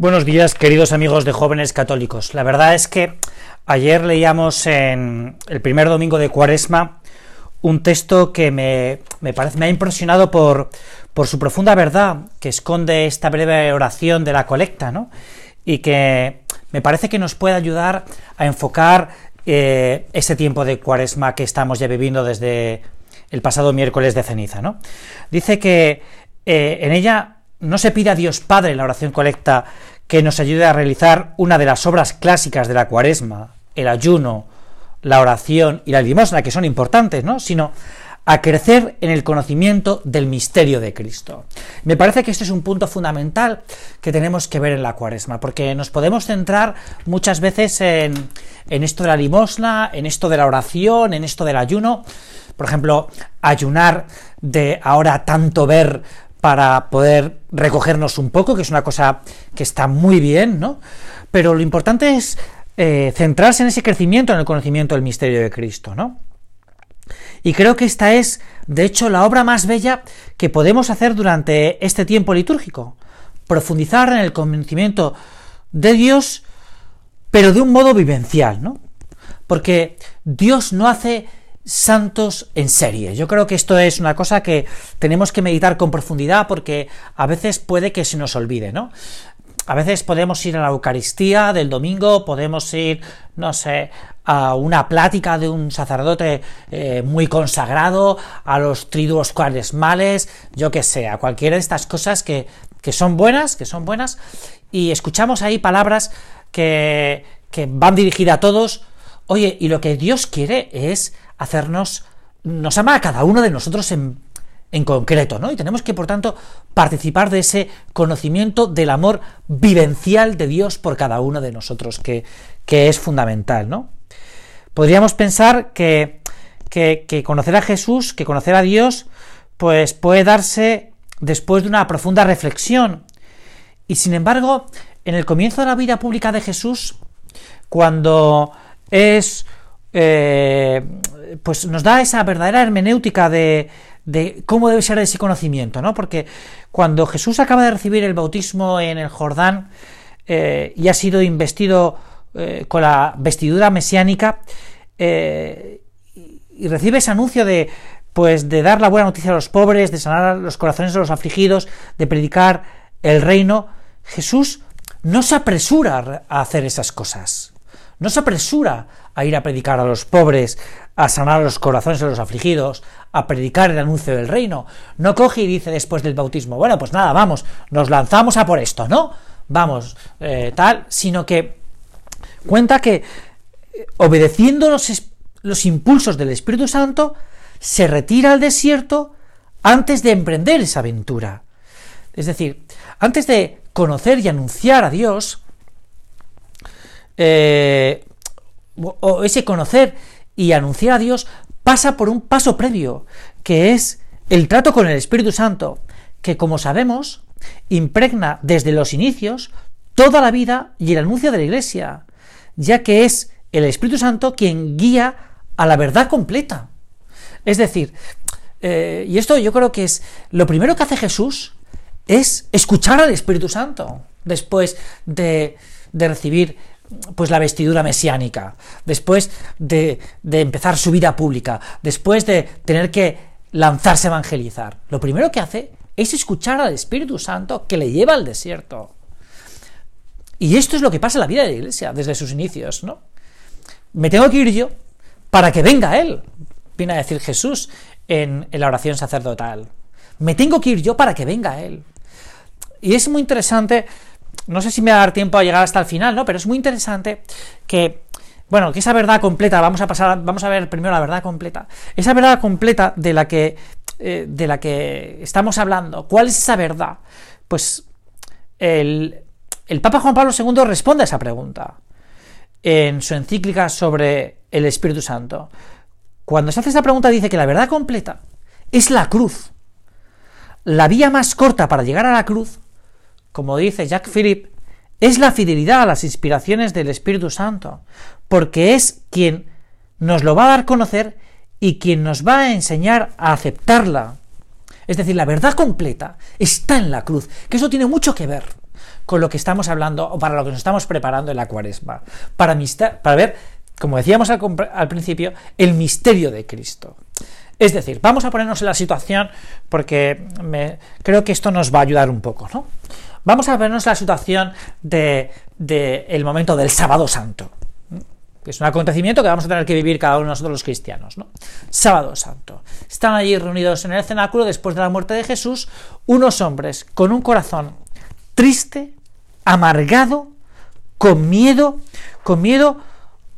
Buenos días, queridos amigos de jóvenes católicos. La verdad es que ayer leíamos en el primer domingo de Cuaresma un texto que me, parece, me ha impresionado por, por su profunda verdad que esconde esta breve oración de la colecta, ¿no? Y que me parece que nos puede ayudar a enfocar eh, ese tiempo de Cuaresma que estamos ya viviendo desde el pasado miércoles de ceniza, ¿no? Dice que eh, en ella no se pide a Dios Padre en la oración colecta que nos ayude a realizar una de las obras clásicas de la cuaresma, el ayuno, la oración y la limosna, que son importantes, ¿no? Sino a crecer en el conocimiento del misterio de Cristo. Me parece que este es un punto fundamental que tenemos que ver en la cuaresma, porque nos podemos centrar muchas veces en, en esto de la limosna, en esto de la oración, en esto del ayuno. Por ejemplo, ayunar de ahora tanto ver para poder recogernos un poco, que es una cosa que está muy bien, ¿no? Pero lo importante es eh, centrarse en ese crecimiento, en el conocimiento del misterio de Cristo, ¿no? Y creo que esta es, de hecho, la obra más bella que podemos hacer durante este tiempo litúrgico. Profundizar en el conocimiento de Dios, pero de un modo vivencial, ¿no? Porque Dios no hace santos en serie. Yo creo que esto es una cosa que tenemos que meditar con profundidad porque a veces puede que se nos olvide, ¿no? A veces podemos ir a la Eucaristía del domingo, podemos ir, no sé, a una plática de un sacerdote eh, muy consagrado, a los triduos males, yo que sé, a cualquiera de estas cosas que, que son buenas, que son buenas, y escuchamos ahí palabras que, que van dirigidas a todos. Oye, y lo que Dios quiere es hacernos, nos ama a cada uno de nosotros en, en concreto, ¿no? Y tenemos que, por tanto, participar de ese conocimiento del amor vivencial de Dios por cada uno de nosotros, que, que es fundamental, ¿no? Podríamos pensar que, que, que, conocer a Jesús, que conocer a Dios, pues puede darse después de una profunda reflexión. Y sin embargo, en el comienzo de la vida pública de Jesús, cuando es eh, pues nos da esa verdadera hermenéutica de, cómo debe ser ese conocimiento, ¿no? Porque cuando Jesús acaba de recibir el bautismo en el Jordán eh, y ha sido investido eh, con la vestidura mesiánica y recibe ese anuncio de pues de dar la buena noticia a los pobres, de sanar los corazones de los afligidos, de predicar el reino, Jesús no se apresura a hacer esas cosas. No se apresura a ir a predicar a los pobres, a sanar los corazones de los afligidos, a predicar el anuncio del reino. No coge y dice después del bautismo, bueno, pues nada, vamos, nos lanzamos a por esto, ¿no? Vamos, eh, tal, sino que cuenta que eh, obedeciendo los, los impulsos del Espíritu Santo, se retira al desierto antes de emprender esa aventura. Es decir, antes de conocer y anunciar a Dios, eh, o ese conocer y anunciar a Dios pasa por un paso previo, que es el trato con el Espíritu Santo, que como sabemos, impregna desde los inicios toda la vida y el anuncio de la Iglesia, ya que es el Espíritu Santo quien guía a la verdad completa. Es decir, eh, y esto yo creo que es lo primero que hace Jesús es escuchar al Espíritu Santo después de, de recibir pues la vestidura mesiánica, después de, empezar su vida pública, después de tener que lanzarse a evangelizar. Lo primero que hace es escuchar al Espíritu Santo que le lleva al desierto. Y esto es lo que pasa en la vida de la iglesia desde sus inicios, ¿no? Me tengo que ir yo para que venga Él, viene a decir Jesús en la oración sacerdotal. Me tengo que ir yo para que venga Él. Y es muy interesante no sé si me va a dar tiempo a llegar hasta el final, ¿no? Pero es muy interesante que, bueno, que esa verdad completa, vamos a pasar, vamos a ver primero la verdad completa. Esa verdad completa de la que, eh, de la que estamos hablando, ¿cuál es esa verdad? Pues el, el Papa Juan Pablo II responde a esa pregunta en su encíclica sobre el Espíritu Santo. Cuando se hace esa pregunta dice que la verdad completa es la cruz. La vía más corta para llegar a la cruz como dice Jacques Philippe, es la fidelidad a las inspiraciones del Espíritu Santo, porque es quien nos lo va a dar a conocer y quien nos va a enseñar a aceptarla. Es decir, la verdad completa está en la cruz, que eso tiene mucho que ver con lo que estamos hablando o para lo que nos estamos preparando en la cuaresma, para, ver, como decíamos al, al principio, el misterio de Cristo. Es decir, vamos a ponernos en la situación porque me, creo que esto nos va a ayudar un poco, ¿no? Vamos a ponernos en la situación del de, el momento del sábado santo, es un acontecimiento que vamos a tener que vivir cada uno de nosotros los cristianos, ¿no? Sábado santo. Están allí reunidos en el cenáculo después de la muerte de Jesús unos hombres con un corazón triste, amargado, con miedo, con miedo,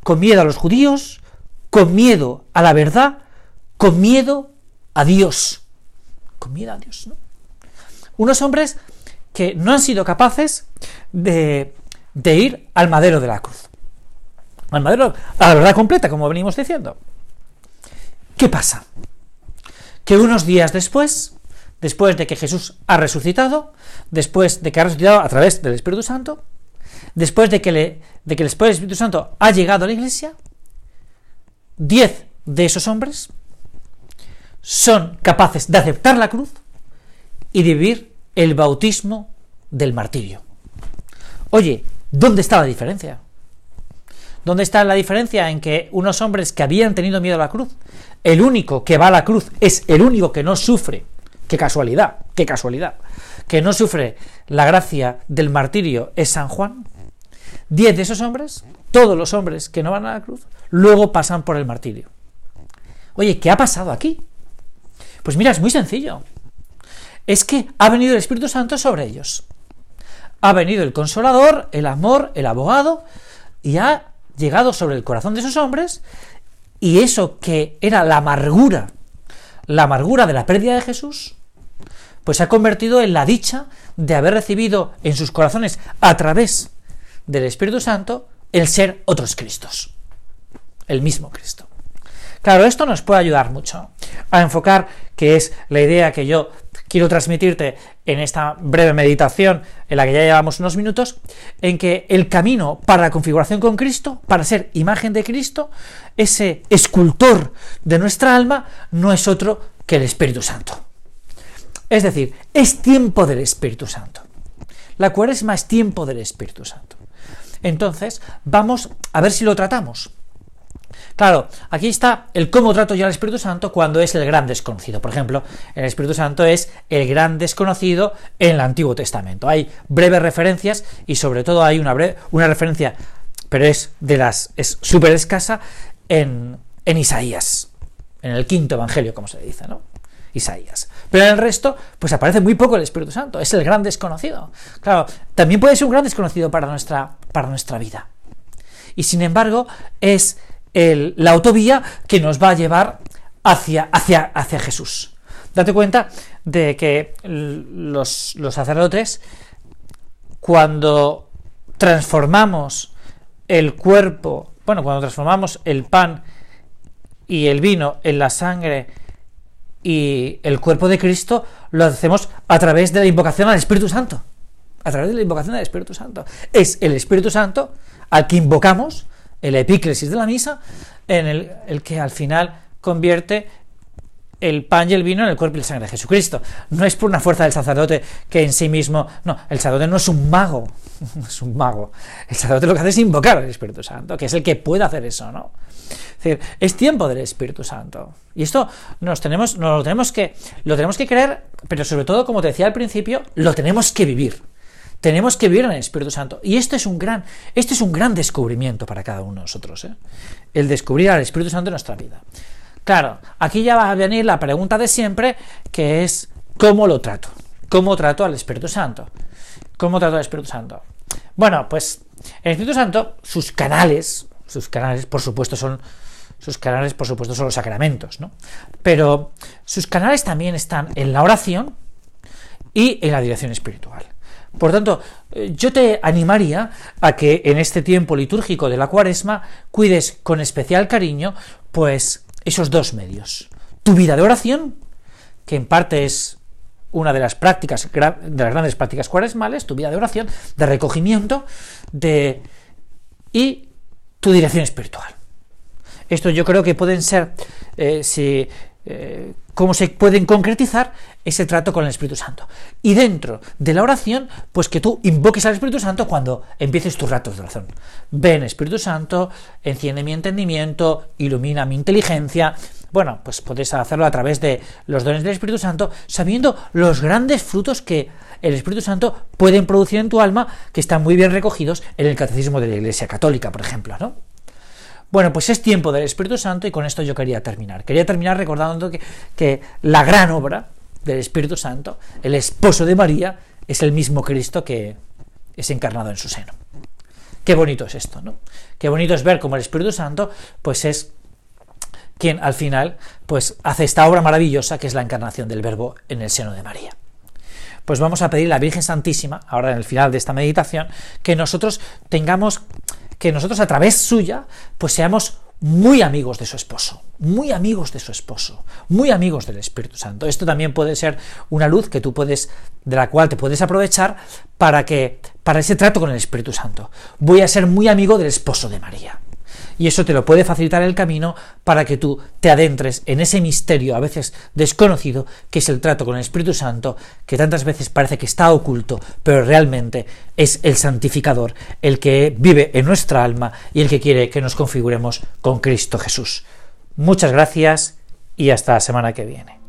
con miedo a los judíos, con miedo a la verdad, con miedo a Dios. Con miedo a Dios, ¿no? Unos hombres que no han sido capaces de, ir al madero de la cruz. Al madero, a la verdad completa, como venimos diciendo. ¿Qué pasa? Que unos días después, después de que Jesús ha resucitado, después de que ha resucitado a través del Espíritu Santo, después de que, le, de que el Espíritu Santo ha llegado a la iglesia, diez de esos hombres son capaces de aceptar la cruz y de vivir el bautismo del martirio. Oye, ¿dónde está la diferencia? ¿Dónde está la diferencia en que unos hombres que habían tenido miedo a la cruz, el único que va a la cruz es el único que no sufre, qué casualidad, qué casualidad, que no sufre la gracia del martirio es San Juan? Diez de esos hombres, todos los hombres que no van a la cruz, luego pasan por el martirio. Oye, ¿qué ha pasado aquí? Pues mira, es muy sencillo. Es que ha venido el Espíritu Santo sobre ellos. Ha venido el consolador, el amor, el abogado, y ha llegado sobre el corazón de esos hombres, y eso que era la amargura, la amargura de la pérdida de Jesús, pues se ha convertido en la dicha de haber recibido en sus corazones a través del Espíritu Santo el ser otros Cristos, el mismo Cristo. Claro, esto nos puede ayudar mucho a enfocar, que es la idea que yo quiero transmitirte en esta breve meditación en la que ya llevamos unos minutos, en que el camino para la configuración con Cristo, para ser imagen de Cristo, ese escultor de nuestra alma, no es otro que el Espíritu Santo. Es decir, es tiempo del Espíritu Santo. La cuaresma es tiempo del Espíritu Santo. Entonces, vamos a ver si lo tratamos. Claro, aquí está el cómo trato yo al Espíritu Santo cuando es el gran desconocido. Por ejemplo, el Espíritu Santo es el gran desconocido en el Antiguo Testamento. Hay breves referencias y sobre todo hay una, una referencia, pero es de las es súper escasa en, en Isaías, en el quinto Evangelio, como se dice, ¿no? Isaías. Pero en el resto, pues aparece muy poco el Espíritu Santo, es el gran desconocido. Claro, también puede ser un gran desconocido para nuestra, para nuestra vida. Y sin embargo, es la autovía que nos va a llevar hacia, hacia, hacia Jesús. Date cuenta de que los, los sacerdotes, cuando transformamos el cuerpo, bueno, cuando transformamos el pan y el vino en la sangre y el cuerpo de Cristo, lo hacemos a través de la invocación al Espíritu Santo. A través de la invocación al Espíritu Santo. Es el Espíritu Santo al que invocamos el epíclesis de la misa, en el, que al final convierte el pan y el vino en el cuerpo y la sangre de Jesucristo. No es por una fuerza del sacerdote que en sí mismo. No, el sacerdote no es un mago. Es un mago. El sacerdote lo que hace es invocar al Espíritu Santo, que es el que puede hacer eso, ¿no? Es decir, es tiempo del Espíritu Santo. Y esto nos tenemos, nos lo tenemos que, lo tenemos que creer, pero sobre todo, como te decía al principio, lo tenemos que vivir. Tenemos que vivir en el Espíritu Santo. Y esto es un gran, este es un gran descubrimiento para cada uno de nosotros, ¿eh? el descubrir al Espíritu Santo en nuestra vida. Claro, aquí ya va a venir la pregunta de siempre, que es ¿cómo lo trato? ¿Cómo trato al Espíritu Santo? ¿Cómo trato al Espíritu Santo? Bueno, pues el Espíritu Santo, sus canales, sus canales, por supuesto, son sus canales, por supuesto, son los sacramentos, ¿no? Pero sus canales también están en la oración y en la dirección espiritual. Por tanto, eh, yo te animaría a que en este tiempo litúrgico de la cuaresma cuides con especial cariño, pues, esos dos medios. Tu vida de oración, que en parte es una de las prácticas, de las grandes prácticas cuaresmales, tu vida de oración, de recogimiento, de y tu dirección espiritual. Esto yo creo que pueden ser, eh, si eh, cómo se pueden concretizar ese trato con el Espíritu Santo. Y dentro de la oración, pues que tú invoques al Espíritu Santo cuando empieces tus ratos de oración. Ven Espíritu Santo, enciende mi entendimiento, ilumina mi inteligencia. Bueno, pues puedes hacerlo a través de los dones del Espíritu Santo, sabiendo los grandes frutos que el Espíritu Santo pueden producir en tu alma, que están muy bien recogidos en el Catecismo de la Iglesia Católica, por ejemplo, ¿no? Bueno, pues es tiempo del Espíritu Santo y con esto yo quería terminar. Quería terminar recordando que, la gran obra del Espíritu Santo, el esposo de María, es el mismo Cristo que es encarnado en su seno. Qué bonito es esto, ¿no? Qué bonito es ver cómo el Espíritu Santo, pues es quien al final, pues hace esta obra maravillosa que es la encarnación del Verbo en el seno de María. Pues vamos a pedir a la Virgen Santísima, ahora en el final de esta meditación, que nosotros tengamos que nosotros a través suya, pues seamos muy amigos de su esposo, muy amigos de su esposo, muy amigos del Espíritu Santo. Esto también puede ser una luz que tú puedes, de la cual te puedes aprovechar para que, para ese trato con el Espíritu Santo. Voy a ser muy amigo del esposo de María y eso te lo puede facilitar el camino para que tú te adentres en ese misterio a veces desconocido que es el trato con el Espíritu Santo, que tantas veces parece que está oculto, pero realmente es el santificador, el que vive en nuestra alma y el que quiere que nos configuremos con Cristo Jesús. Muchas gracias y hasta la semana que viene.